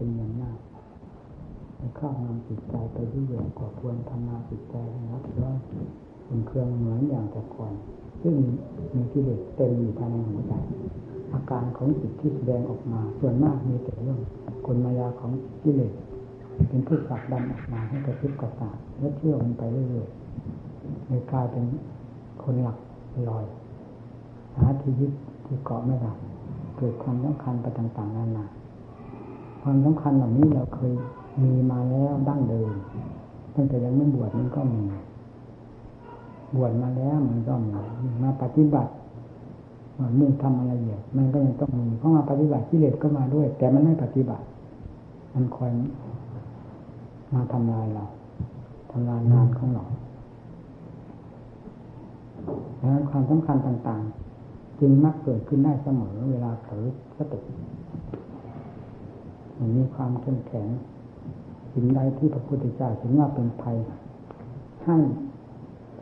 เป็นอย่างมากในครอบงำจิตใจไปที่เหยื่อก่อควรทำงาจิตใจนะครับร้อนเป็นเครื่องเหมือนอย่างแต่ก่อนซึ่งมีกิเลสเต็มอยู่ภายในหัวใจอาการของจิตที่แสดงออกมา ส่วนมากมีแต่เรื่องกลมายาของกิเลสเป็นผู้ผลักดันออกมาให้กระพริบกระสาและเชื่อมันไปเรื่อยๆในกลายเป็นคนหลักลอยหาที่ยึดที่เกาะไม่ได้เกิดความสำคัญไปต่างๆนานา ความสำคัญเหล่านี้เราเคยมีมาแล้วดั้งเดิมตั้งแต่ยังไม่บวชมันก็มี บวชมาแล้วมันก็มีมาปฏิบัติมุ่งทำอะไรอย่างมันก็ยังต้องมีเพราะมาปฏิบัติกิเลสก็มาด้วย แต่มันไม่ปฏิบัติ มันคอยมาทำลายเราทำลายงานของเราดังนั้นความสำคัญต่าง ๆ จึงมักเกิดขึ้นได้เสมอเวลาเผลอสติ มันมีความเข้มแข็งสิ่งใดที่พระพุทธเจ้าถึงว่าเป็นภัยให้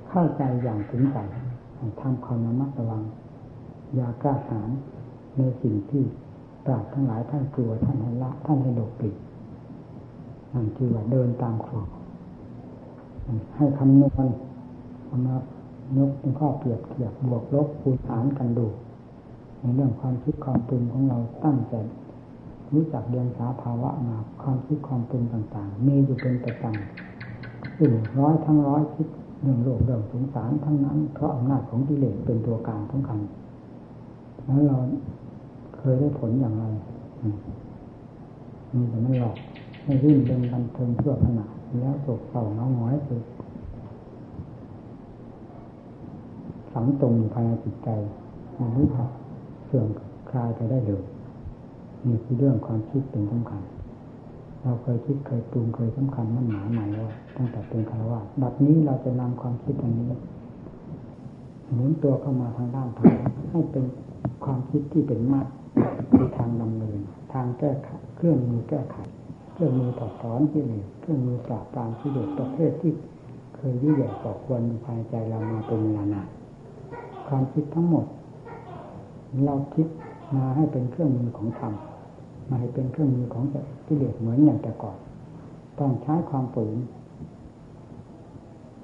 เข้าใจอย่างถึงใจทำความระมัดระวัง อย่ากล้าหาญในสิ่งที่ปราดทั้งหลายท่านกลัวท่านให้ละท่านให้หลบปิดนั่นคือว่าเดินตามครูให้คำนวณเอามายกเป็นข้อเปรียบเทียบบวกลบคูณหารกันดู ในเรื่องความคิดความปรุงของเราตั้งแต่ รู้จักเรียนสาภาวะมาความคิดความปรุงต่างๆ มีอยู่เป็นประจำอื่นร้อยทั้งร้อยคิดเรื่องโลกเรื่องสงสารทั้งนั้น เพราะอำนาจของกิเลสเป็นตัวการสำคัญแล้วเราเคยได้ผลอย่างไรมีแต่ไม่หลอกให้รื่นเป็นบันเทิงชั่วขณะแล้วโศกเศร้าเงาหงอยคือฝังตรงภายในจิตใจมันรู้จักเสื่อมคลายไปได้เลย นี่คือเรื่องความคิดเป็นสำคัญ เราเคยคิดเคยปรุงเคยสำคัญมั่นหมายหมายว่าตั้งแต่เป็นคารวะบัดนี้เราจะนำความคิดอันนี้หมุนตัวเข้ามาทางด้านทางให้เป็นความคิดที่เป็นมากคือทางดำเนิน ทางแก้ไขเครื่องมือแก้ไขเครื่องมือถอดถอนที่เหลือเครื่องมือปราบปรามที่เหลือประเภทที่เคยยุ่ยแย่ก่อควรภายใจเรามาเป็นเวลานานความคิดทั้งหมด เราคิดมาให้เป็นเครื่องมือของธรรม มาให้เป็นเครื่องมือของกิเลสเหมือนอย่างแต่ก่อน ต้องใช้ความฝืน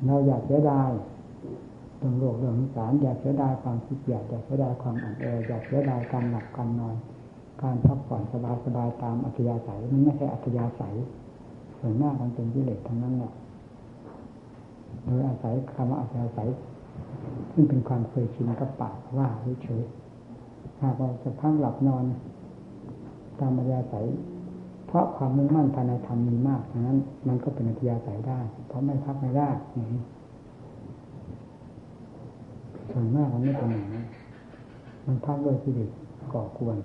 เราอยากเสียดายเรื่องโลกเรื่องสารอยากเสียดายความคิดอยากอยากเสียดายความอ่อนแออยากเสียดายการหลับการนอน การพักผ่อนสบายสบายตามอัธยาศัยมันไม่ใช่อัธยาศัยส่วนหน้ามันเป็นกิเลสทั้งนั้นแหละโดยอาศัยคำว่าอัธยาศัยซึ่งเป็นความเคยชินกับปากว่าเฉยๆหากเราจะพักหลับนอน ตามอัธยาศัย เพราะความมุ่งมั่นภายในธรรมมีมากนั้น มันก็เป็นอัธยาศัยได้ เพราะไม่พักไม่ได้ส่วนมากมันไม่เป็นอย่างนั้นมันพักด้วยกิเลสก่อกวน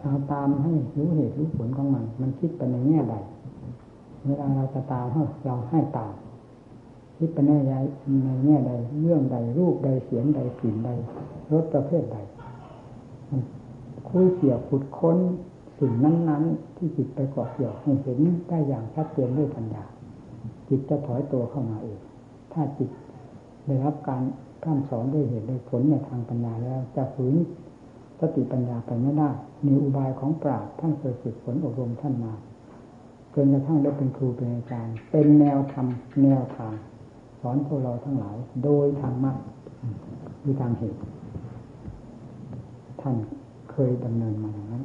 เราตามให้รู้เหตุรู้ผลของมัน มันคิดไปในแง่ใดเวลาเราจะตามเราให้ตามคิดไปในใในแง่ใด เรื่องใดรูปใดเสียงใดกลิ่นใดรสประเภทใดคุยเกี่ยวขุดค้น สิ่งนั้น ๆ ที่จิตไปเกาะเกี่ยวให้เห็นได้อย่างชัดเจนด้วยปัญญา จิตจะถอยตัวเข้ามาเองถ้าจิตได้รับการข้ามสอนด้วยเหตุด้วยผลในทางปัญญาแล้ว จะฝืนสติปัญญาไปไม่ได้มีอุบายของปราชญ์ท่านเคยฝึกฝนอบรมท่านมาจนกระทั่งได้เป็นครูเป็นอาจารย์ เป็นแนวธรรมแนวทาง สอนพวกเราทั้งหลาย โดยทางมรรคคือทางเหตุ ท่านเคยดำเนินมาอย่างนั้น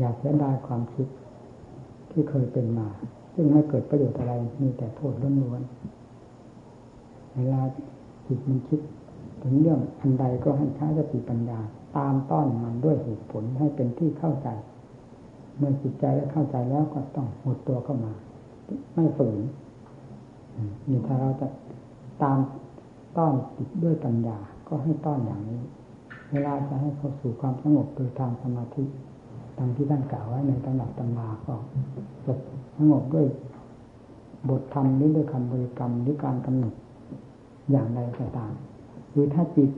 อยากเสียดายความคิดที่เคยเป็นมา ซึ่งไม่เกิดประโยชน์อะไรมีแต่โทษล้วนๆเวลาจิตมันคิด ถึงเรื่องอันใดก็ให้ใช้สติปัญญา ตามต้อนมันด้วยเหตุผลให้เป็นที่เข้าใจ เมื่อจิตใจได้เข้าใจแล้วก็ต้องหดตัวเข้ามา ไม่ฝืนนี่ถ้าเราจะตามต้อนจิตด้วยปัญญาก็ให้ต้อนอย่างนี้ เวลาจะให้เข้าสู่ความสงบโดยทางสมาธิ ตามที่ท่านกล่าวไว้ในตำหนักตำราก็จะสงบด้วยบทธรรมหรือด้วยคำบริกรรมหรือการกำหนดอย่างใดก็ตามคือถ้าจิต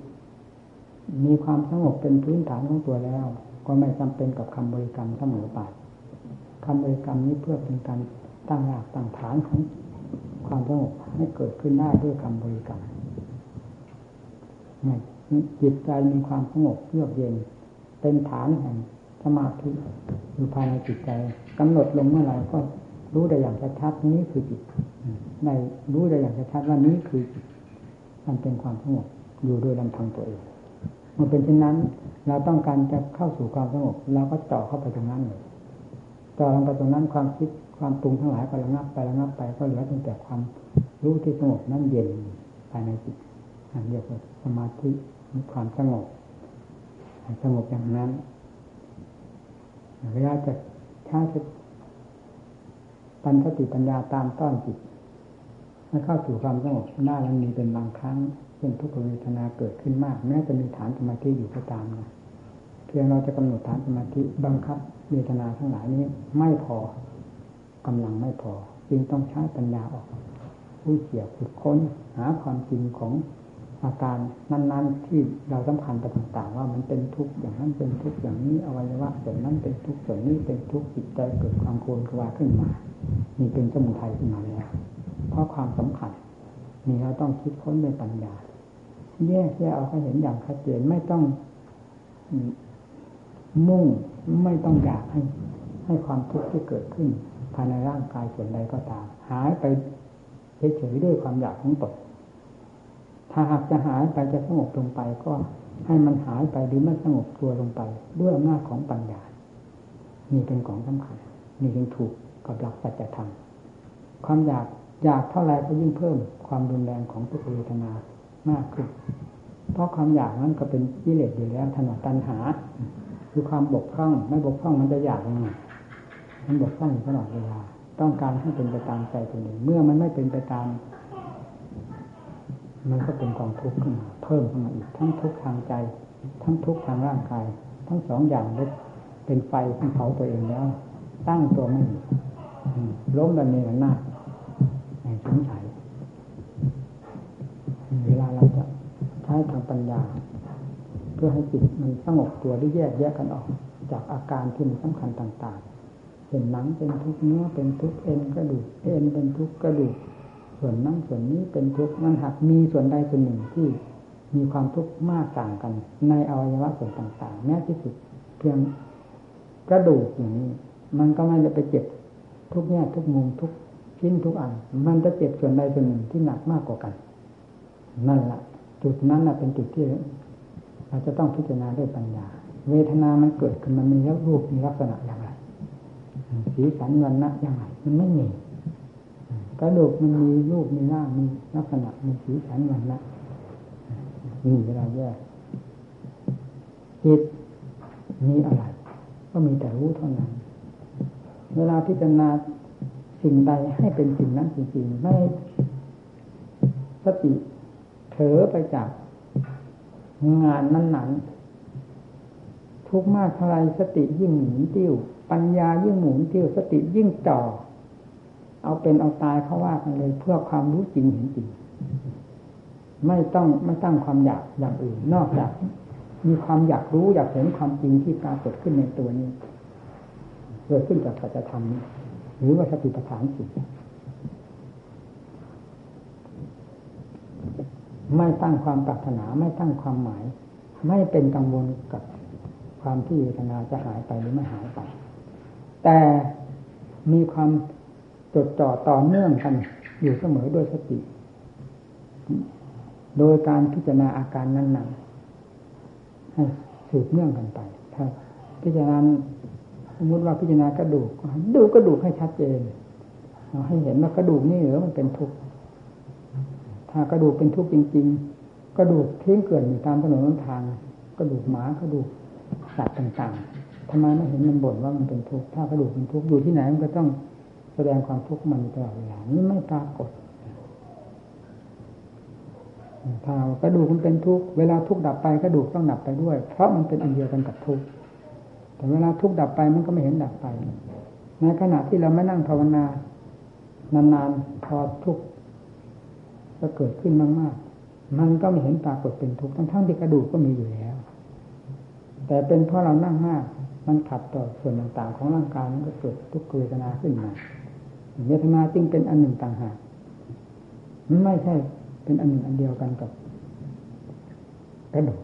มีความสงบเป็นพื้นฐานของตัวแล้ว ก็ไม่จำเป็นกับคำบริกรรมเสมอไปคำบริกรรมนี้เพื่อเป็นการตั้งหลักตั้งฐานของความสงบให้เกิดขึ้นได้ด้วยคำบริกรรมจิตใจมีความสงบเยือกเย็น เป็นฐานแห่ง สมาธิอยู่ภายในจิตใจกำหนดลงเมื่อไหร่ก็รู้ได้อย่างชัดๆนี้คือจิตในรู้ได้อย่างชัดๆว่านี้คือจิตมันเป็นความสงบอยู่โดยลำพังตัวเองเมื่อเป็นเช่นนั้น เราต้องการจะเข้าสู่ความสงบเราก็ต่อเข้าไปตรงนั้นเลยต่อลงไปตรงนั้นความคิดความปรุงทั้งหลายก็ระงับไประงับไปก็เหลือเพียงแต่ความรู้ที่สงบนั่นเย็นภายในจิตอันเรียกว่าสมาธิมีความสงบสงบอย่างนั้น เวลาจะใช้ปัญสติปัญญาตามต้อนจิตให้เข้าสู่ความสงบได้มันมีเป็นบางครั้งเป็นทุกขเวทนาเกิดขึ้นมากแม้จะมีฐานสมาธิอยู่ก็ตามนะเพียงเราจะกำหนดฐานสมาธิบังคับเวทนาทั้งหลายนี้ไม่พอกำลังไม่พอ จึงต้องใช้ปัญญาออกผู้เขี่ยขุดค้นหาความจริงของ อาการนั้น ๆ ที่เราสำคัญไปต่างๆ ว่ามันเป็นทุกข์อย่างนั้นเป็นทุกข์อย่างนี้อวัยวะส่วนนั้นเป็นทุกข์ส่วนนี้เป็นทุกข์จิตใจเกิดความโกรธกวาขึ้นมานี่เป็นสมุทัยขึ้นมาแล้วเพราะความสำคัญนี่เราต้องคิดค้นเป็นปัญญา แยกแยกเอาให้เห็นอย่างชัดเจนไม่ต้องมุ่งไม่ต้องอยากให้ ให้ความทุกข์ที่เกิดขึ้นภายในร่างกายส่วนใดก็ตาม หายไปเฉยๆด้วยความอยากของตน ถ้าหากจะหายไปจะสงบลงไปก็ให้มันหายไปหรือไม่สงบตัวลงไป ด้วยอำนาจของปัญญา นี่เป็นของสำคัญนี่จึงถูกกับหลักสัจธรรม ความอยากอยากเท่าไรก็ยิ่งเพิ่มความรุนแรงของทุกเวทนามากขึ้น เพราะความอยากนั้นก็เป็นกิเลสอยู่แล้วถนัดตัณหา คือความบกพร่องไม่บกพร่องมันจะอยากยังไงมันบกพร่องอยู่ตลอดเวลา ต้องการให้เป็นไปตามใจตัวเองเมื่อมันไม่เป็นไปตาม มันก็เป็นกองทุกข์ขึ้นมาเพิ่มขึ้นมาอีกทั้งทุกข์ทางใจ ทั้งทุกข์ทางร่างกาย ทั้งสองอย่างเป็นไฟที่เผาตัวเองแล้ว ตั้งตัวไม่ล้มดันเนรนาในสงสัยเวลาเราจะใช้ทางปัญญา เพื่อให้จิตมันสงบตัวได้แยกแยกกันออก จากอาการที่มันสำคัญต่าง ๆ เป็นหนังเป็นทุกเนื้อเป็นทุกเอ็นกระดูกเอ็นเป็นทุกกระดูก ส่วนนั้นส่วนนี้เป็นทุกข์มันหากมีส่วนใดส่วนหนึ่งที่มีความทุกข์มากต่างกัน ในอวัยวะส่วนต่างๆ แม้ที่สุดเพียงกระดูกอย่างนี้ มันก็ไม่ได้ไปเจ็บทุกแง่ทุกมุมทุกชิ้นทุกอัน มันจะเจ็บส่วนใดส่วนหนึ่งที่หนักมากกว่ากัน นั่นแหละจุดนั้นเป็นจุดที่เราจะต้องพิจารณาด้วยปัญญา เวทนามันเกิดขึ้นมันมีรูปมีลักษณะอย่างไรสีสันวันนะอย่างไรมันไม่มี กระดูกมันมีรูปมีร่างมีลักษณะมีสีสันวันนะนี่เวลาแยกจิตมีอะไร ก็มีแต่รู้เท่านั้น เวลาพิจารณาสิ่งใดให้เป็นสิ่งนั้นจริงๆไม่สติเถอไปจากงานนั้นๆ ทุกมากเท่าไรสติยิ่งหมุนติ้ว ปัญญายิ่งหมุนติ้ว สติยิ่งจ่อ เอาเป็นเอาตายเขาว่ากันเลย เพื่อความรู้จริงเห็นจริง ไม่ต้องไม่ตั้งความอยากอย่างอื่น นอกจาก มีความอยากรู้อยากเห็นความจริงที่ปรากฏขึ้นในตัวนี้เกิดขึ้นจากสัจธรรมหรือว่าสติปัฏฐานสิไม่ตั้งความปรารถนาไม่ตั้งความหมาย ไม่เป็นกังวลกับความที่เวทนาจะหายไปหรือไม่หายไป แต่มีความ จดจ่อต่อเนื่องกันอยู่เสมอด้วยสติ โดยการพิจารณาอาการนั้นๆให้สืบเนื่องกันไป ถ้า พิจารณาสมมติว่าพิจารณากระดูก ดูกระดูกให้ชัดเจนเราให้เห็นว่ากระดูกนี่เหรือมันเป็นทุกข์ถ้ากระดูกเป็นทุกข์จริง ๆ กระดูกทิ้งเกิดอยู่ตามถนนทาง กระดูกหมากระดูกสัตว์ต่างๆทำไมไม่เห็นมันบ่นว่ามันเป็นทุกข์ถ้ากระดูกเป็นทุกข์อยู่ที่ไหนมันก็ต้อง แสดงความทุกข์มันตลอดเวลานี่ไม่ปรากฏถ้ากระดูกมันเป็นทุกข์เวลาทุกข์ดับไปกระดูกต้องดับไปด้วย เพราะมันเป็นอันเดียวกันกับทุกข์แต่เวลาทุกข์ดับไปมันก็ไม่เห็นดับไปในขณะที่เราไม่นั่งภาวนานานๆพอทุกข์จะเกิดขึ้นมากๆ มันก็ไม่เห็นปรากฏเป็นทุกข์ทั้งๆที่กระดูกก็มีอยู่แล้ว แต่เป็นเพราะเรานั่งมาก มันขัดต่อส่วนต่างๆ ของร่างกายมันก็เกิดทุกข์เวทนาขึ้นมา เวทนาจึงเป็นอันหนึ่งต่างหากมันไม่ใช่เป็นอันหนึ่งอันเดียวกันกับกระดูก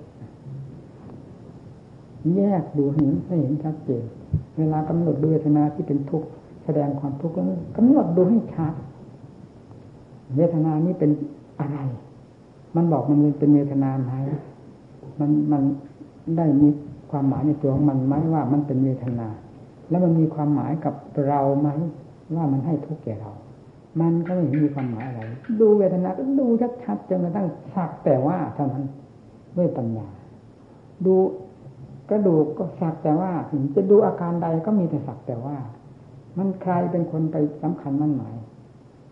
แยกดูเห็นให้เห็นชัดเจนเวลากำหนดดูเวทนาที่เป็นทุกข์แสดงความทุกข์กำหนดดูให้ชัดเวทนานี้เป็นอะไร มันบอกมันเป็นเวทนาไหมมันมันได้มีความหมายในตัวของมันไหมว่ามันเป็นเวทนา แล้วมันมีความหมายกับเราไหม ว่ามันให้ทุกข์แก่เรา มันก็ไม่มีความหมายอะไร ดูเวทนาก็ดูชัดๆจนกระทั่งสักแต่ว่าเท่านั้นด้วยปัญญา ดูกระดูกก็สักแต่ว่าจะดูอาการใดก็มีแต่สักแต่ว่า มันใครเป็นคนไปสำคัญมั่นหมาย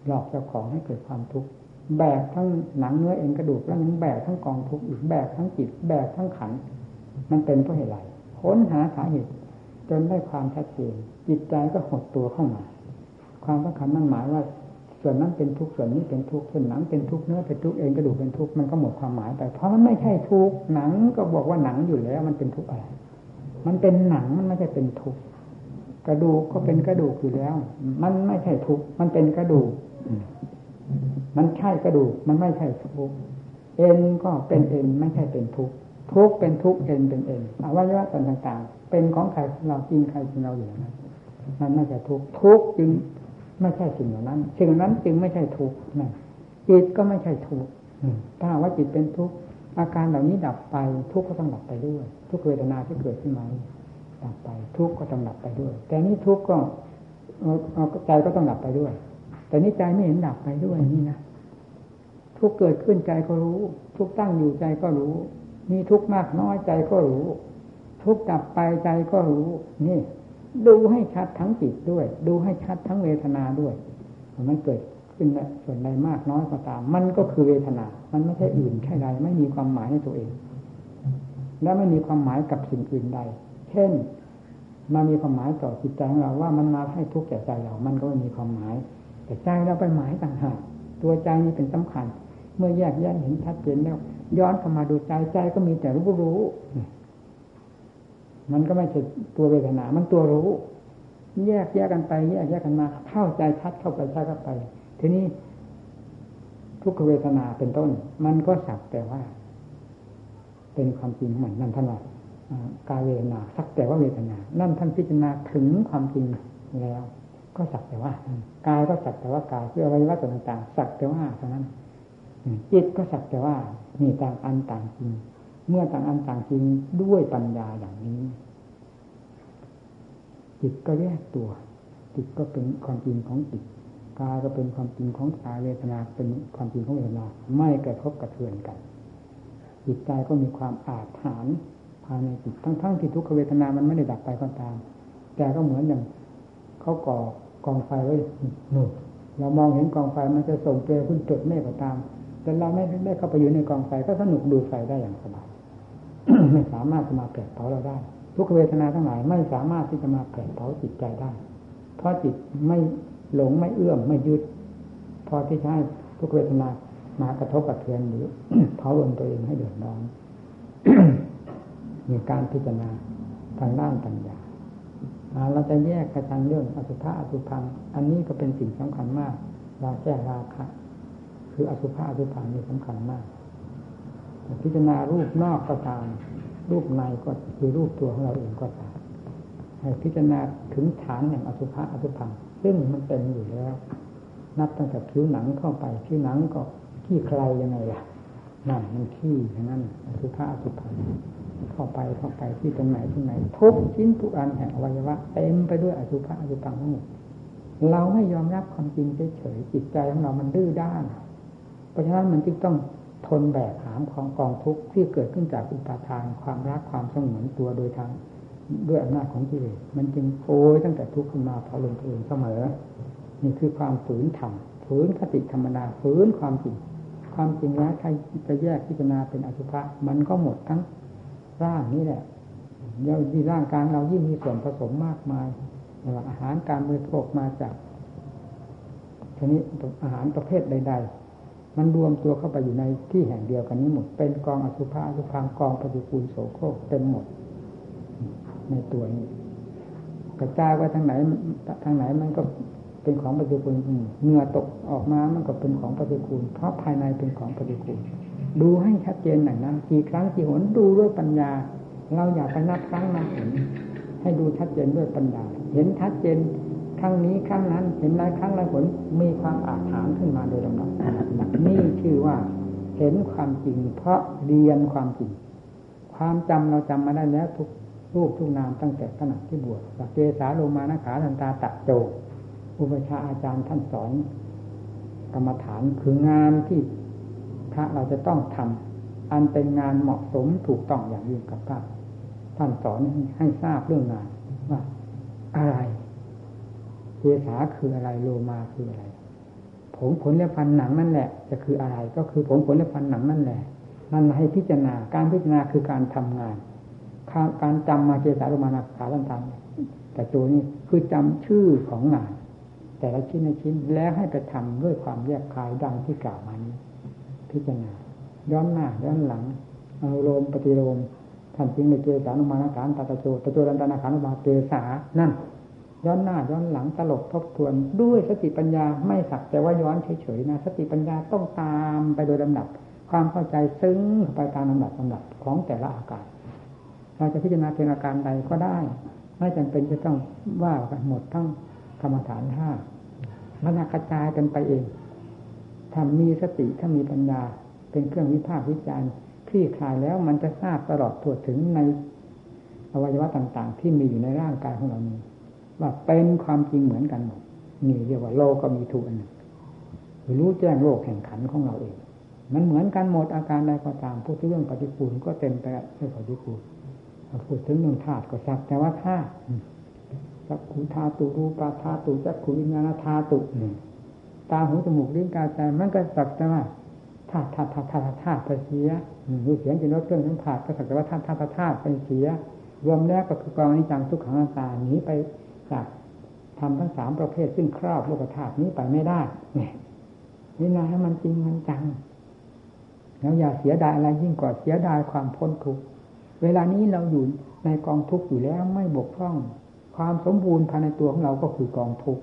หลอกเจ้าของให้เกิดความทุกข์แบกทั้งหนังเนื้อเอ็นกระดูกแล้วมันแบกทั้งกองทุกข์อีกแบกทั้งจิตแบกทั้งขันมันเป็นเพราะเหตุไรค้นหาสาเหตุจนได้ความชัดเจนจิตใจก็หดตัวเข้ามา ความสำคัญมั่นหมายว่า ส่วนนั้นเป็นทุกส่วนนี้เป็นทุกส่วนหนังเป็นทุกเนื้อเป็นทุกเอ็นกระดูกเป็นทุกมันก็หมดความหมายไป เพราะมันไม่ใช่ทุกหนังก็บอกว่าหนังอยู่แล้ว มันเป็นทุกอะไร มันเป็นหนังมันไม่ใช่เป็นทุกกระดูกก็เป็นกระดูกอยู่แล้ว มันไม่ใช่ทุกมันเป็นกระดูกมันใช่กระดูกมันไม่ใช่ทุกเอ็นก็เป็นเอ็นไม่ใช่เป็นทุกทุกเป็นทุกเอ็นเป็นเอ็นอวัยวะต่างๆ เป็นของใครเราจริงใครจริงเราอยู่นั้นมันไม่ใช่ทุกทุกจึง ไม่ใช่สิ่งเหล่านั้น สิ่งนั้นจึงไม่ใช่ทุกนั่นจิตก็ไม่ใช่ทุกถ้าว่าจิตเป็นทุกอาการเหล่านี้ดับไปทุกก็ต้องดับไปด้วย ทุกเวทนาที่เกิดขึ้นมาดับไป ทุกก็ต้องดับไปด้วย แต่นี้ทุกก็ใจก็ต้องดับไปด้วย แต่นี้ใจไม่เห็นดับไปด้วยนี่นะทุกเกิดขึ้นใจก็รู้ ทุกตั้งอยู่ใจก็รู้ มีทุกข์มากน้อยใจก็รู้ ทุกข์ดับไปใจก็รู้ นี่ ดูให้ชัดทั้งจิตด้วย ดูให้ชัดทั้งเวทนาด้วยมันเกิดขึ้นส่วนใดมากน้อยก็ตาม มันก็คือเวทนา มันไม่ใช่อื่นแค่ใดไม่มีความหมายในตัวเอง และไม่มีความหมายกับสิ่งอื่นใด เช่นมามีความหมายต่อจิตใจของเราว่ามันมาให้ทุกข์แก่ใจเรา มันก็ไม่มีความหมาย แต่ใจเราไปหมายต่างหากตัวใจนี้เป็นสำคัญ เมื่อแยกแยะเห็นชัดเจนแล้ว ย้อนเข้ามาดูใจใจก็มีแต่รู้รู้ มันก็ไม่ใช่ตัวเวทนา มันตัวรู้ แยกแยกกันไป แยกแยกกันมา เข้าใจชัดเข้าไปชัดเข้าไป ทีนี้ ทุกขเวทนาเป็นต้น มันก็สักแต่ว่า เป็นความจริงเหมือนนั่นท่านว่ากาเวทนาสักแต่ว่าเวทนา นั่นท่านพิจารณาถึงความจริงแล้ว ก็สักแต่ว่ากายก็สักแต่ว่ากายคืออะไรว่าต่างๆสักแต่ว่าเท่านั้นจิตก็สักแต่ว่ามีต่างอันต่างจริง เมื่อต่างอันต่างจริงด้วยปัญญาอย่างนี้ จิตก็แยกตัว จิตก็เป็นความจริงของจิตกายก็เป็นความจริงของกายเวทนาเป็นความจริงของเวทนาไม่กระทบกระเทือนกัน จิตใจก็มีความอาถรรพ์ภายในจิตทั้งๆที่ทุกขเวทนามันไม่ได้ดับไปก็ตาม แต่ก็เหมือนอย่างเขาก่อกองไฟไว้หนุเรามองเห็นกองไฟมันจะส่งเปลวขึ้นจุดเมฆก็ตาม แต่เราไม่ได้เข้าไปอยู่ในกองไฟก็สนุกดูไฟได้อย่างสบาย ไม่สามารถจะมาแผดเผาเราได้ ทุกเวทนาทั้งหลายไม่สามารถที่จะมาแผดเผาจิตใจได้ เพราะจิตไม่หลงไม่เอื้อมไม่ยึดพอที่จะให้ทุกเวทนามากระทบกระเทือนหรือเผาลนตัวเองให้เดือดร้อนมีการพิจารณาทางด้านปัญญาเราจะแยกกระชันเรื่องอสุภะอสุพัง อันนี้ก็เป็นสิ่งสำคัญมากราแก้ราคะ คืออสุภะอสุภานี่สำคัญมาก พิจารณารูปนอกก็ตาม รูปในก็คือรูปตัวของเราเองก็ตามให้พิจารณาถึงฐานแห่งอสุภะอสุพังซึ่งมันเป็นอยู่แล้ว นับตั้งแต่ผิวหนังเข้าไปผิวหนังก็ขี้ใครยังไงล่ะนั่นมันขี้อย่างนั้นอสุภะอสุพังเข้าไปเข้าไปที่ตรงไหนที่ไหนทุกชิ้นทุกอันแห่งอวัยวะเต็มไปด้วยอสุภะอสุพังทั้งหมดเราไม่ยอมรับความจริงเฉยๆจิตใจของเรามันดื้อด้านราะฉะนั้นมันจึงต้อง ทนแบกหามของกองทุกข์ที่เกิดขึ้นจากอุปาทานความรักความสงวนตัวโดยทางด้วยอำนาจของกิเลสมันจึงโอยตั้งแต่ทุกข์ขึ้นมาพอลงตัวเองเสมอนี่คือความฝืนธรรมฝืนคติธรรมนาฝืนความจริง ความจริงแล้วใครจะแยกพิจารณาเป็นอสุภะมันก็หมดทั้งร่างนี้แหละเยาที่ร่างกายเรายิ่งมีส่วนผสมมากมายอาหารการบริโภคมาจากชนิดอาหารประเภทใด ๆ มันรวมตัวเข้าไปอยู่ในที่แห่งเดียวกันนี้หมด เป็นกองอสุภะอสุพังกองปฏิกูลโสโครกเต็มหมด ในตัวนี้ กระจายไว้ทางไหนทางไหนมันก็เป็นของปฏิกูลเหงื่อตกออกมามันก็เป็นของปฏิกูลเพราะภายในเป็นของปฏิกูลดูให้ชัดเจนหน่อยนะกี่ครั้งกี่หนดูด้วยปัญญา เราอยากไปนับครั้งนับหนให้ดูชัดเจนด้วยปัญญา เห็นชัดเจน ครั้งนี้ครั้งนั้นเห็นหลายครั้งหลายผลมีความอาถรรพ์ขึ้นมาโดยลำดับนี่ชื่อว่าเห็นความจริง เพราะเรียนความจริง ความจำเราจำมาได้แล้วทุกรูปทุกนามตั้งแต่ขณะที่บวชสักเกสาโลมานะขาทันตาตะโจอุปชาอาจารย์ท่านสอนกรรมฐานคืองานที่พระเราจะต้องทำอันเป็นงานเหมาะสมถูกต้องอย่างยิ่งกับพระท่านสอนให้ทราบเรื่องงานว่าอะไร เกษาคืออะไรโลมาคืออะไร ผมขนและฟันหนังนั่นแหละ จะคืออะไร ก็คือผมขนและฟันหนังนั่นแหละนั่นมาให้พิจารณาการพิจารณาคือการทำงาน การจำมาเกษาโลมานาขาลันตันแต่โจนี่คือจำชื่อของงาน แต่ละชิ้นในชิ้นแล้วให้ไปทำด้วยความแยกคายดังที่กล่าวมานี้ พิจารณาย้อนหน้าย้อนหลังอารโลมปฏิโลมท่านจึงในเกสานุมานาการตาตะโจตะโจรันตานาขานุมาเกสานั่น ย้อนหน้าย้อนหลังตลบทบทวน ด้วยสติปัญญาไม่สักแต่ว่าย้อนเฉยๆนะสติปัญญาต้องตามไปโดยลำดับ ความเข้าใจซึ้งไปตามลำดับลำดับของแต่ละอาการเราจะพิจารณาเป็นอาการใดก็ได้ไม่จำเป็นจะต้องว่ากันหมดทั้งกรรมฐานห้ามันกระจายกันไปเองถ้ามีสติถ้ามีปัญญา เป็นเครื่องวิพากษ์วิจารณ์คลี่คลายแล้วมันจะทราบตลอดทั่วถึงในอวัยวะต่าง ๆ ที่มีอยู่ในร่างกายของเรานี้ ว่าเป็นความจริงเหมือนกันหมดนี่เรียกว่าโลกก็มีทุกอันหนึ่งรู้แจ้งโลกแห่งขันของเราเอง มันเหมือนกันหมดอาการใดก็ตามพูดถึงเรื่องปฏิปูลก็เต็มไปด้วยปฏิปูลพูดถึงเรื่องธาตุก็สักแต่ว่าธาตุสักขุธาตุรูปาธาตุจักขุวิญญาณธาตุนี่ตาหูจมูกลิ้นกายใจมันก็สักแต่ว่าธาตุธาตุธาตุธาตุธาตุไปเสียรูเสียงจินรสเครื่องสัมผัสก็สักแต่ว่าธาตุธาตุธาตุไปเสียรวมแล้วก็คือกองนิจังทุกขังตาหนีไป จากทำทั้งสามประเภทซึ่งครอบโลกธาตุนี้ไปไม่ได้เนี่ยนี่นะให้มันจริงมันจังแล้วอย่าเสียดายอะไรยิ่งกว่าเสียดายความพ้นทุกข์เวลานี้เราอยู่ในกองทุกข์อยู่แล้วไม่บกพร่อง ความสมบูรณ์ภายในตัวของเราก็คือกองทุกข์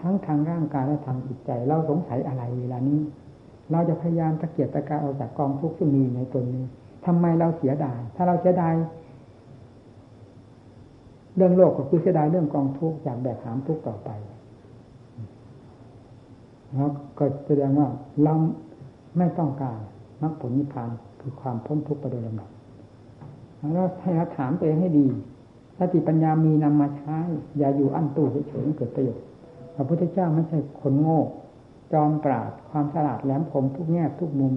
ทั้งทางร่างกายและทางจิตใจ เราสงสัยอะไรเวลานี้ เราจะพยายามตะเกียบตะกายออกจากกองทุกข์ที่มีในตนนี้ทำไมเราเสียดาย ถ้าเราเสียดาย เรื่องโลกก็คือเสียดายเรื่องกองทุกข์อยากแบกหามทุกข์ต่อไปแล้วก็แสดงว่าเราไม่ต้องการมรรคผลนิพพานคือความพ้นทุกข์ไปโดยลำดับแล้วให้เราถามตัวเองให้ดีสติปัญญามีนำมาใช้ อย่าอยู่อั้นตู้เฉยๆเกิดประโยชน์พระพุทธเจ้าไม่ใช่คนโง่ จอมปราดความฉลาดแหลมคมทุกแง่ทุกมุม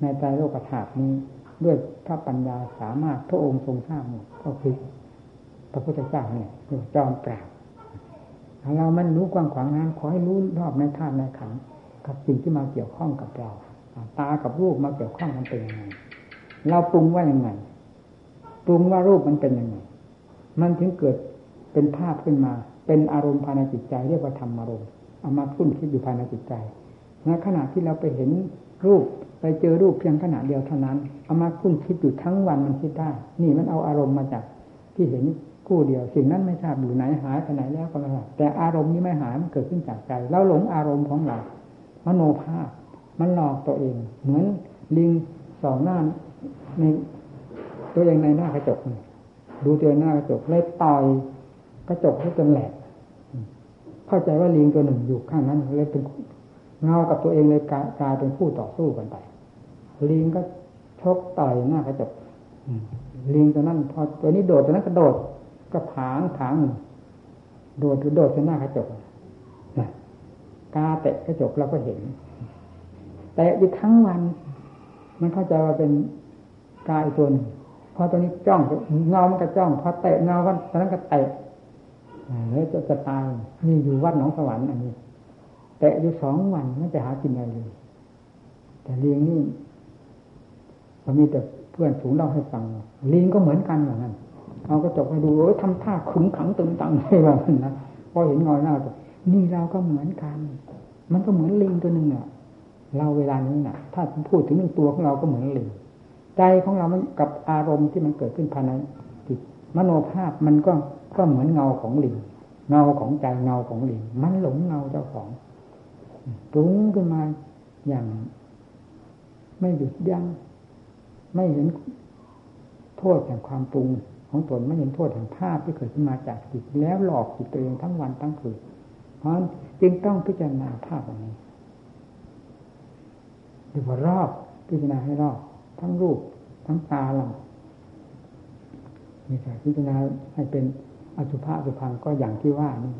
ในใจโลกธาตุนี้ ด้วยพระปัญญาสามารถพระองค์ทรงสร้างหมดก็คือ ระพุทธเจ้าเนี่ยจอมปราดเรามันรู้กว้างขวางนั้นขอให้รู้รอบในธาตุในขันกับสิ่งที่มาเกี่ยวข้องกับเราตากับรูปมาเกี่ยวข้องมันเป็นยังไงเราปรุงว่ายังไงปรุงว่ารูปมันเป็นยังไงมันถึงเกิดเป็นภาพขึ้นมา เป็นอารมณ์ภายในจิตใจ เรียกว่าธรรมอารมณ์เอามาคุ้นคิดอยู่ภายในจิตใจในขณะที่เราไปเห็นรูปไปเจอรูปเพียงขณะเดียวเท่านั้นเอามาคุ้นคิดอยู่ทั้งวันมันคิดได้ นี่มันเอาอารมณ์มาจากที่เห็น คู่เดียว สิ่งนั้นไม่ทราบอยู่ไหนหายไปไหนแล้วก็ไม่ทราบแต่อารมณ์นี้ไม่หายมันเกิดขึ้นจากใจเราหลงอารมณ์ของเรามโนภาพ มันหลอกตัวเอง เหมือนลิงสองหน้าในตัวเองในหน้ากระจกดูตัวหน้ากระจกเลยต่อยกระจกให้จนแหลกเข้าใจว่าลิงตัวหนึ่งอยู่ข้างนั้นเลยเป็นเงากับตัวเองเลยกลายเป็นคู่ต่อสู้กันไป ลิงก็ชกต่อยหน้ากระจกลิงตัวนั้นพอตัวนี้โดดตัวนั้นกระโดด ก็ผางผางโดดโดดจนหน้ากระจกนะกาเตะกระจกเราก็เห็นแต่อยู่ทั้งวัน มันเข้าใจว่าเป็นกายตัวนึงพอตัวนี้จ้องเงามันก็จ้องพอเตะเงาวันตอนนั้นก็เตะแล้วจะจะตายนี่อยู่วัดหนองสวรรค์อันนี้เตะอยู่สองวันไม่ไปหากินอะไรเลย แต่เลี้ยงนี่มันมีแต่เพื่อนสูงเล่าให้ฟังลิงก็เหมือนกันอย่างนั้น เอาก็จบไปดูโอ้ยทำท่าขึงขังตึงตังให้ว่านะพอเห็นเงาหน้าตัวนี่เราก็เหมือนกัน มันก็เหมือนลิงตัวหนึ่งเนี่ยเราเวลานี้น่ะ ถ้าพูดถึงเรื่องตัวของเราก็เหมือนลิงใจของเรามันกับอารมณ์ที่มันเกิดขึ้นภายในจิตมโนภาพมันก็ก็เหมือนเงาของลิงเงาของใจเงาของลิงมันหลงเงาเจ้าของปรุงขึ้นมาอย่าง ไม่หยุดยัง้งไม่เห็นโทษแห่งความปรุง ของตนไม่เห็นโทษแห่งภาพที่เกิดขึ้นมาจากจิตแล้วหลอกจิตตัวเองทั้งวันทั้งคืนเพราะจึงต้องพิจารณาภาพอันนี้ดูว่ารอบพิจารณาให้รอบทั้งรูปทั้งตาเรามีแต่พิจารณาให้เป็นอสุภะสุพังก็อย่างที่ว่านี่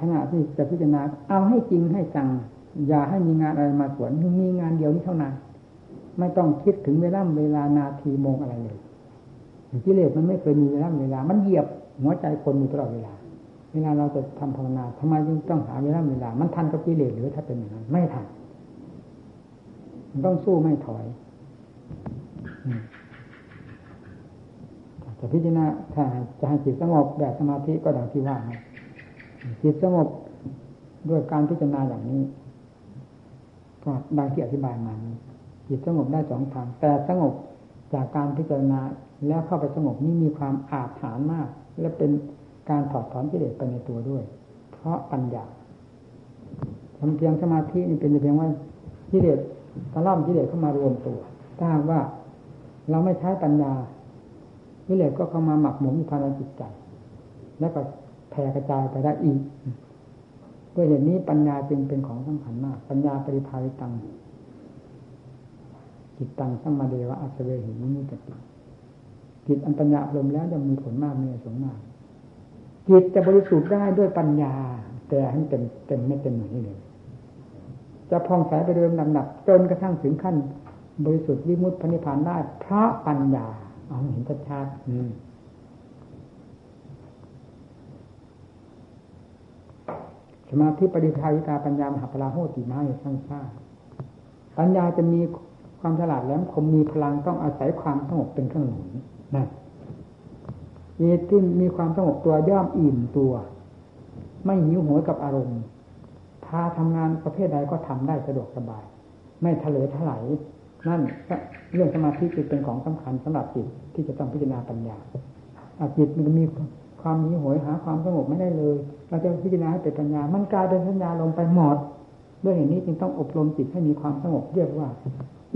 ขณะที่จะพิจารณาเอาให้จริงให้จัง อย่าให้มีงานอะไรมาสวนมีงานเดียวนี้เท่านั้น ไม่ต้องคิดถึงเวลาเวลานาทีโมงอะไรเลย กิเลสมันไม่เคยมีเวลาเวลา มันเหยียบหัวใจคนอยู่ตลอดเวลา เวลาเราจะทำภาวนาทำไมจึงต้องหาเวลาเวลา มันทันกับกิเลสหรือถ้าเป็นอย่างนั้นไม่ทัน มันต้องสู้ไม่ถอยจะพิจารณาถ้าจะให้จิตสงบแบบสมาธิก็ดังที่ว่าจิตสงบด้วยการพิจารณาอย่างนี้ก็ดังที่อธิบายมานี้จิตสงบได้สองทางแต่สงบจากการพิจารณา แล้วเข้าไปสงบนี่มีความอาถรรพ์มาก และเป็นการถอดถอนกิเลสไปในตัวด้วย เพราะปัญญาทำเพียงสมาธินี่เป็นเพียงว่ากิเลสตะล่อมกิเลสเข้ามารวมตัวถ้าว่าเราไม่ใช้ปัญญากิเลสก็เข้ามาหมักหมมอยู่ภายในจิตใจ แล้วก็แผ่กระจายไปได้อีกด้วยเหตุนี้ปัญญาจึงเป็นของสำคัญมาก ปัญญาปริภาวิตังจิตตังสัมมาเดวะอัศเวหิมุนิตติ จิตอันปัญญาลมแล้วจะมีผลมากมีสงมากจิตจะบริสุทธิ์ได้ด้วยปัญญา แต่ให้เต็มเต็มไม่เต็มหน่วยเลยจะพองใสไปโดยลำดับจนกระทั่งถึงขั้น บริสุทธิ์วิมุตติพนิพานได้เพราะปัญญาเอาเห็นชัดๆสมาธิปริภาวิตาปัญญามหาปราโหติมาอยู่สั้นซ่าปัญญาจะมี ความฉลาดแหลมคมมีพลังต้องอาศัยความสงบเป็นเครื่องหนุนนะจิตที่มีความสงบตัวย่อมอิ่มตัว ไม่หิวโหยกับอารมณ์พาทำงานประเภทใดก็ทำได้สะดวกสบาย ไม่ทะเลถลายนั่นเรื่องสมาธิจึงเป็นของสำคัญสำหรับจิตที่จะต้องพิจารณาปัญญาจิตมันมีความหิวโหยหาความสงบไม่ได้เลย เราจะพิจารณาให้เป็นปัญญา มันกลายเป็นสัญญาลงไปหมดด้วยเหตุนี้จึงต้องอบรมจิตให้มีความสงบเรียกว่า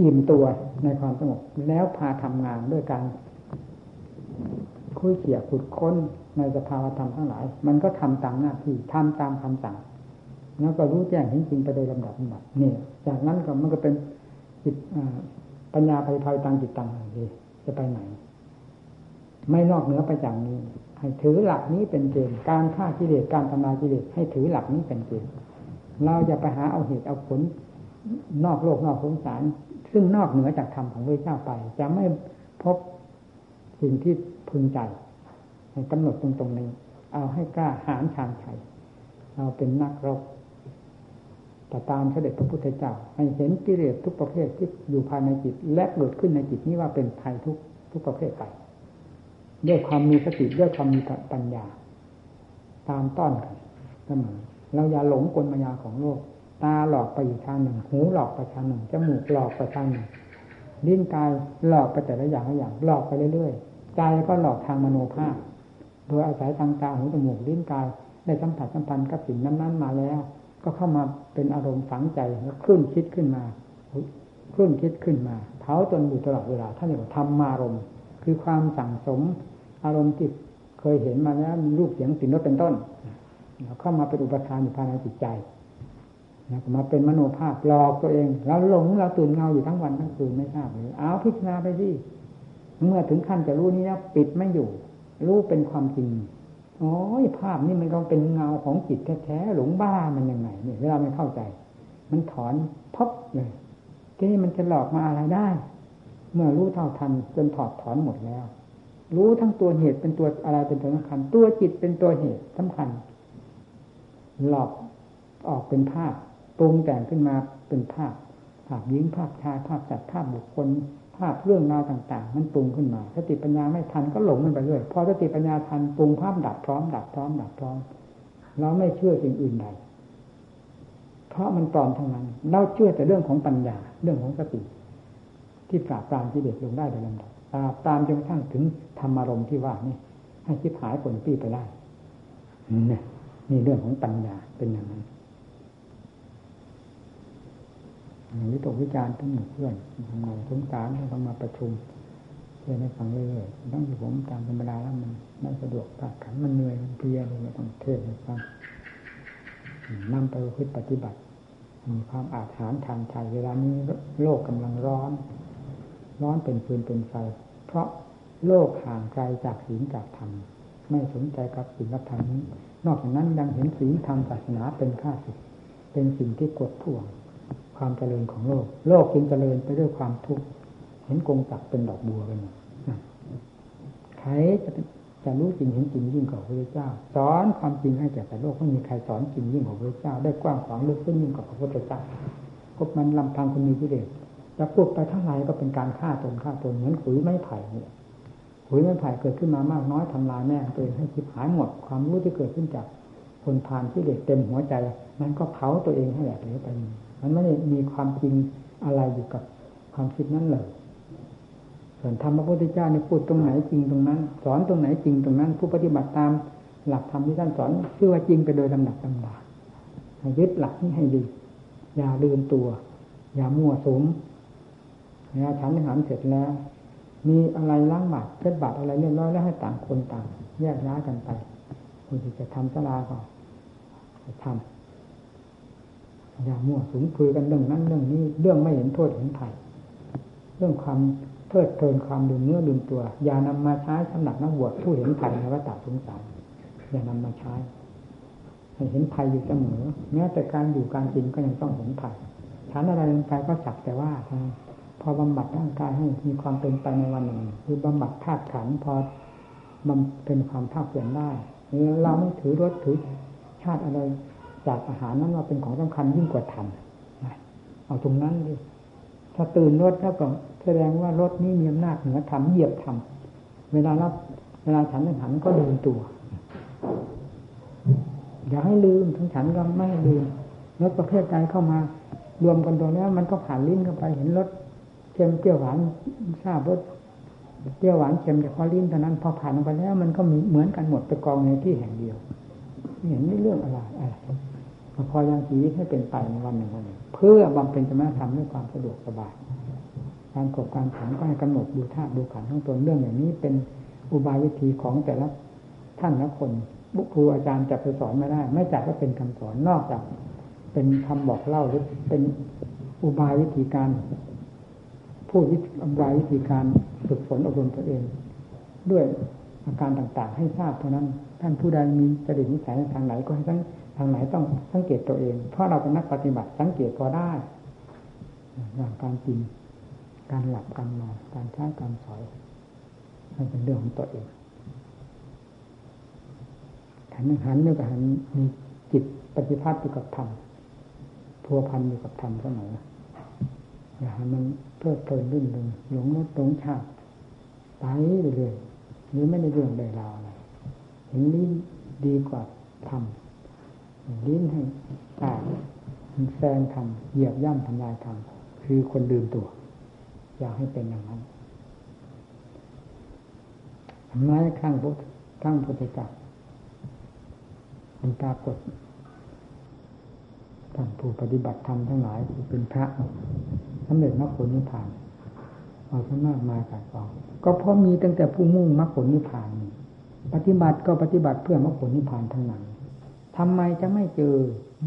อิ่มตัวในความสงบแล้วพาทำงานด้วยการคุยเขี่ยขุดค้นในสภาวธรรมทั้งหลาย มันก็ทำตามหน้าที่ทำตามคำสั่ง แล้วก็รู้แจ้งเห็นจริงไปโดยลำดับลำดับนี่จากนั้นก็มันก็เป็นจิตปัญญาภัยภัยตังจิตตังเลยจะไปไหน ไม่นอกเหนือไปจากนี้ ให้ถือหลักนี้เป็นเกณฑ์การฆ่ากิเลสการทำลายกิเลสให้ถือหลักนี้เป็นเกณฑ์เราอย่าไปหาเอาเหตุเอาผล นอกโลกนอกสงสาร ซึ่งนอกเหนือจากธรรมของพระเจ้าไป จะไม่พบสิ่งที่พึงใจให้กำหนดตรงตรงนี้ เอาให้กล้าหาญชานชัยเราเป็นนักรบแต่ตามเสด็จพระพุทธเจ้า ให้เห็นกิเลสทุกประเภทที่อยู่ภายในจิต และเกิดขึ้นในจิตนี้ว่าเป็นภัยทุกทุกประเภทไปด้วยความมีสติด้วยความมีปัญญา ตามต้อนกันเสมอเราอย่าหลงกลมายาของโลก ตาหลอกไปอีกทางหนึ่ง หูหลอกไปทางหนึ่ง จมูกหลอกไปทางหนึ่งลิ้นกายหลอกไปแต่ละอย่างละอย่าง หลอกไปเรื่อยๆ ใจก็หลอกทางมโนภาพ โดยอาศัยทางตาหูจมูกลิ้นกายได้สัมผัสสัมพันธ์กับสิ่งนั้นๆมาแล้ว ก็เข้ามาเป็นอารมณ์ฝังใจแล้วคลื่นคิดขึ้นมาคลื่นคิดขึ้นมาเผาจนอยู่ตลอดเวลาท่านเรียกว่าธรรมารมณ์ คือความสั่งสม อารมณ์ที่เคยเห็นมาแล้วมีรูปเสียงสิ่งนั้นเป็นต้นเข้ามาเป็นอุปทานอยู่ภายในจิตใจ นะมาเป็นมโนภาพหลอกตัวเองเราหลงเราตื่นเงาอยู่ทั้งวันทั้งคืนไม่ทราบเลยเอาพิจารณาไปสิเมื่อถึงขั้นจะรู้นี้นะปิดไม่อยู่ รู้เป็นความจริงโอ้ยภาพนี่มันก็เป็นเงาของจิตแท้ๆหลงบ้ามันยังไงเนี่ยเวลาไม่เข้าใจ มันถอนพบเลยทีนี้มันจะหลอกมาอะไรได้ เมื่อรู้เท่าทันจนถอดถอนหมดแล้ว รู้ทั้งตัวเหตุเป็นตัวอะไรเป็นตัวสำคัญ ตัวจิตเป็นตัวเหตุสำคัญ หลอกออกเป็นภาพ ปรุงแต่งขึ้นมาเป็นภาพ ภาพหญิงภาพชายภาพจัดภาพบุคคล ภาพเรื่องราวต่าง ๆ มันปรุงขึ้นมา สติปัญญาไม่ทันก็หลงมันไปเรื่อยพอสติปัญญาทันปรุงภาพดับพร้อมดับพร้อมดับพร้อมเราไม่เชื่อสิ่งอื่นใดเพราะมันปลอมทั้งนั้น เราเชื่อแต่เรื่องของปัญญาเรื่องของสติที่ปราบปรามที่เด็ดลงได้โดยลำดับปราบปรามจนกระทั่งถึงธรรมารมณ์ที่ว่านี่ให้คิดหายผลปีไปได้นี่เรื่องของปัญญาเป็นอย่างนั้น วิตกวิจารณ์ทั้งหมู่เพื่อนทำงานสงสารต้องมาประชุมเรียนให้ฟังเรื่อยๆต้องอยู่ผมตามธรรมดาแล้วมันไม่สะดวกตัดขันมันเหนื่อยมันเพลียเลยต้องเทศให้ฟังนำไปพิปฏิบัติ มีความอาถรรพ์ทางใจเวลานี้โลกกำลังร้อน ร้อนเป็นฟืนเป็นไฟ เพราะโลกห่างไกลจากศีลจากธรรมไม่สนใจกับศีลธรรมนี้ นอกจากนั้นยังเห็นศีลธรรมศาสนาเป็นข้าศึกเป็นสิ่งที่กดท่วง ความเจริญของโลก โลกจึงเจริญไปด้วยความทุกข์เห็นกงจักเป็นดอกบัวกันใครจะจะรู้จริงเห็นจริงยิ่งกว่าพระเจ้า สอนความจริงให้แก่แต่โลกไม่มีใครสอนจริงยิ่งกว่าพระเจ้า ได้กว้างขวางลึกซึ้งยิ่งกว่าพระพุทธเจ้าพบมันลำพังคนมีกิเลสจะพูดไปท่าไหร่ก็เป็นการฆ่าตนฆ่าตนเหมือนขุยไม้ไผ่เนี่ยขุยไม้ไผ่เกิดขึ้นมามากน้อยทำลายแม่ตัวเองให้คิดหายหมดความรู้ที่เกิดขึ้นจากคนผ่านที่เด็กเต็มหัวใจ มันก็เผาตัวเองให้แหลกเหลวไป มันไม่ได้มีความจริงอะไรอยู่กับความคิดนั้นเลยส่วนธรรมพระพุทธเจ้าเนี่ยพูดตรงไหนจริงตรงนั้น สอนตรงไหนจริงตรงนั้น ผู้ปฏิบัติตามหลักธรรมที่ท่านสอนชื่อว่าจริงไปโดยลำดับลำดายึดหลักนี้ให้ดี อย่าลืมตัว อย่ามั่วสมเวลาฉันอาหารเสร็จแล้ว มีอะไรล้างบาตรเช็ดบาตรอะไรเรียบร้อยแล้วให้ต่างคนต่าง แยกย้ายกันไปคนที่จะทำสลาก็ทำ อย่ามั่วสุมคุยกันเรื่องนั้นเรื่องนี้ เรื่องไม่เห็นโทษเห็นภัยเรื่องความเพลิดเพลินความดื่มเนื้อดื่มตัว อย่านำมาใช้สำหรับนักบวชผู้เห็นภัยในวัฏสงสารอย่านำมาใช้ให้เห็นภัยอยู่เสมอแม้แต่การอยู่การกินก็ยังต้องเห็นภัยฉันอะไรลงไปก็สักแต่ว่าพอบำบัดร่างกายให้มีความเป็นไปในวันหนึ่งคือบำบัดธาตุขันพอมันเป็นความภาคเปลี่ยนได้เราไม่ถือรสถือชาติอะไร จากอาหารนั้นว่าเป็นของสำคัญยิ่งกว่าธรรมเอาตรงนั้นดิถ้าตื่นรถแล้วก็แสดงว่ารถนี้มีอำนาจเหนือธรรมเหยียบธรรมเวลารับเวลาฉันฉันก็ลืมตัวอย่าให้ลืมทั้งฉันก็ไม่ให้ลืมรถประเภทใดเข้ามา รวมกันตรงนี้มันก็ผ่านลิ้นเข้าไปเห็นรสเค็มเปรี้ยวหวานทราบรสเปรี้ยวหวานเค็มแต่พอลิ้นเท่านั้นพอผ่านไปแล้ว มันก็มีเหมือนกันหมดไปกองในที่แห่งเดียวเห็นไม่เรื่องอะไรอะไร พอยังชีวิตให้เป็นไปในวันหนึ่งวันหนึ่งเพื่อบำเพ็ญจะมาทำด้วยความสะดวกสบายการกบการขันก็ให้กำหนดดูธาตุดูขันทั้งตนเรื่องอย่างนี้เป็นอุบายวิธีของแต่ละท่านละคนบุคคลอาจารย์จะไปสอนไม่ได้ ไม่จัดว่าเป็นคำสอนนอกจาก เป็นคำบอกเล่าหรือเป็นอุบายวิธีการพูดวิอุบายวิธีการฝึกฝนอบรมตัวเอง ด้วยอาการต่างๆ ให้ทราบเท่านั้น ท่านผู้ใดมีจริตนิสัยทางไหนก็ให้ทั้ง ทางไหนต้องสังเกตตัวเอง เพราะเราเป็นนักปฏิบัติสังเกตพอได้อย่างการกิน การหลับการนอนการใช้การสอยมันเป็นเรื่องของตัวเองหันหันเนี่ยก็หันมีจิตปฏิพัติอยู่กับธรรมพัวพันอยู่กับธรรมเสมออย่าให้มันเพลิดเพลินรื่นเริงหลงรสหลงชาติไปเรื่อยๆหรือไม่ได้เรื่องใดราวอะไรเห็นลิ้นดีกว่าธร รมลิ้นให้ตายแซงทำเหยียบย่ำทำลายทำคือคนลืมตัว อยากให้เป็นอย่างนั้นทำไมข้างพุทธข้างพุทธจักรมันปรากฏท่านผู้ปฏิบัติธรรมทั้งหลายเป็นพระสำเร็จมรรคผลนิพพานเอาซะมากมายกายกองก็เพราะมีตั้งแต่ผู้มุ่งมรรคผลนิพพาน ปฏิบัติก็ปฏิบัติเพื่อมรรคผลนิพพานทั้งนั้น ทำไมจะไม่เจอ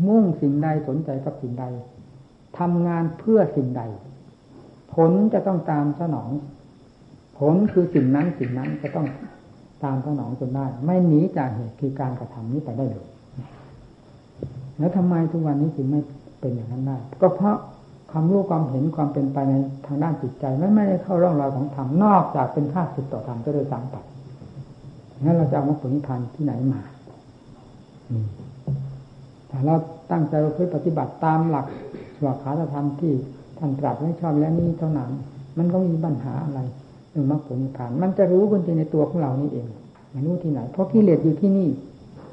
มุ่งสิ่งใดสนใจกับสิ่งใดทำงานเพื่อสิ่งใด ผลจะต้องตามสนอง ผลคือสิ่งนั้นสิ่งนั้นจะต้องตามสนองจนได้ ไม่หนีจากเหตุคือการกระทำนี้ไปได้เลยแล้วทำไมทุกวันนี้จึงไม่เป็นอย่างนั้นได้ก็เพราะความรู้ความเห็นความเป็นไปในทางด้านจิตใจไม่ไม่ได้เข้าร่องรอยของธรรมนอกจากเป็นข้าศึกต่อธรรมก็เลยสามปัดงั้นเราจะเอามาผลนิพพานที่ไหนมา แต่เราตั้งใจเราเพื่อปฏิบัติตามหลักสวขาธรรมที่ท่านตรัสไม่ชอบแล้วนี้เท่านั้น มันก็มีปัญหาอะไรเรื่องมรรคผลนิพพาน มันจะรู้กันจริงในตัวของเรานี่เองไม่รู้ที่ไหน เพราะกิเลสอยู่ที่นี่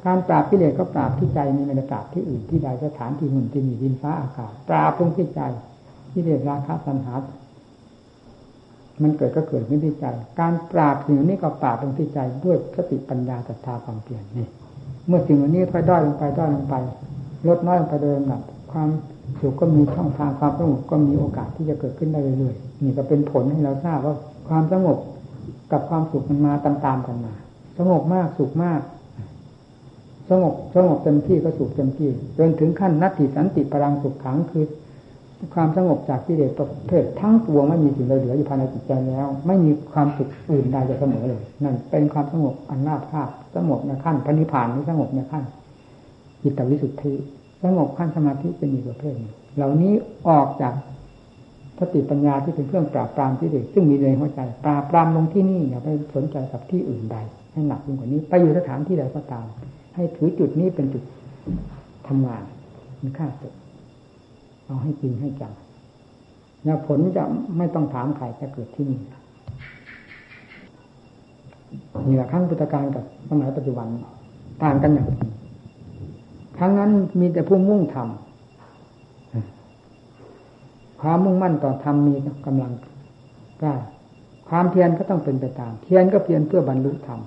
การปราบกิเลสก็ปราบที่ใจในบรรยากาศที่อื่นที่ใดสถานที่หุ่นที่มีดินฟ้าอากาศปราบตรงที่ใจกิเลสราคะสันหามันเกิดก็เกิดขึ้นที่ใจ การปราบสิ่งนี้ก็ปราบตรงที่ใจด้วยสติปัญญาศรัทธาความเปลี่ยนนี่ เมื่อสิ่งเหล่านี้ค่อยด้อยลงไปด้อยลงไป ลดน้อยลงไปโดยลำดับความสุขก็มีช่องทางความสงบก็มีโอกาสที่จะเกิดขึ้นได้เรื่อยๆนี่ก็เป็นผลให้เราทราบว่าความสงบกับความสุขมันมาตามๆกันมา สงบมากสุขมาก สงบสงบเต็มที่ก็สุขเต็มที่จนถึงขั้นนัตติสันติพลังสุขขังคือ ความสงบจากกิเลสประเภททั้งปวงไม่มีสิ่งใดเหลืออยู่ภายในจิตใจแล้ว ไม่มีความสุขอื่นใดจะเสมอเลยนั่นเป็นความสงบอันน่าภาคสงบในขั้นพระนิพพานนี้สงบในขั้นจิตวิสุทธิสงบขั้นสมาธิเป็นอีกประเภทหนึ่งเหล่านี้ออกจากสติปัญญาที่เป็นเครื่องปราบปรามที่เด็กซึ่งมีในหัวใจ ปราบปรามลงที่นี่อย่าไปสนใจกับที่อื่นใด ให้หนักยิ่งกว่านี้ ไปอยู่สถานที่ใดก็ตาม ให้ถือจุดนี้เป็นจุดทำงานมีค่าสุด เอาให้จริงให้จังแล้วผลจะไม่ต้องถามใครจะเกิดที่นี่นี่แหละครั้งพุทธการกับสมัยปัจจุบันต่างกันอย่างครั้งนั้นมีแต่ผู้มุ่งทำความมุ่งมั่นต่อธรรมมีกำลังกล้าความเพียรก็ต้องเป็นไปตาม เพียรก็เพียรเพื่อบรรลุธรรม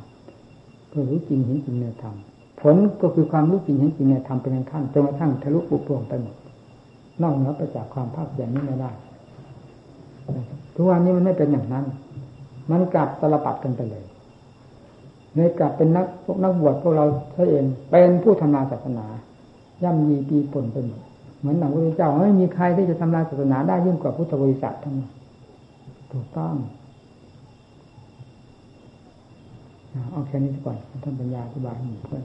เพื่อรู้จริงเห็นจริงในธรรมผลก็คือความรู้จริงเห็นจริงในธรรมเป็นขั้นจนกระทั่งทะลุปุโปร่งไปหมด นอกเหนือไปจากความภาคเพียรนี้ไม่ได้ทุกวันนี้มันไม่เป็นอย่างนั้น มันกลับตลปัดกันไปเลยในกลับเป็นนักพวกนักบวชพวกเราใช่เอง เป็นผู้ทำลายศาสนา ย่ำยีตีปนไปหมดเหมือนหนังพระเจ้าไม่มีใครที่จะทำลายศาสนาได้ยิ่งกว่าพุทธบริษัททั้งนั้นถูกต้องเอาแค่นี้ก่อนท่านปัญญาอธิบายให้เพื่อน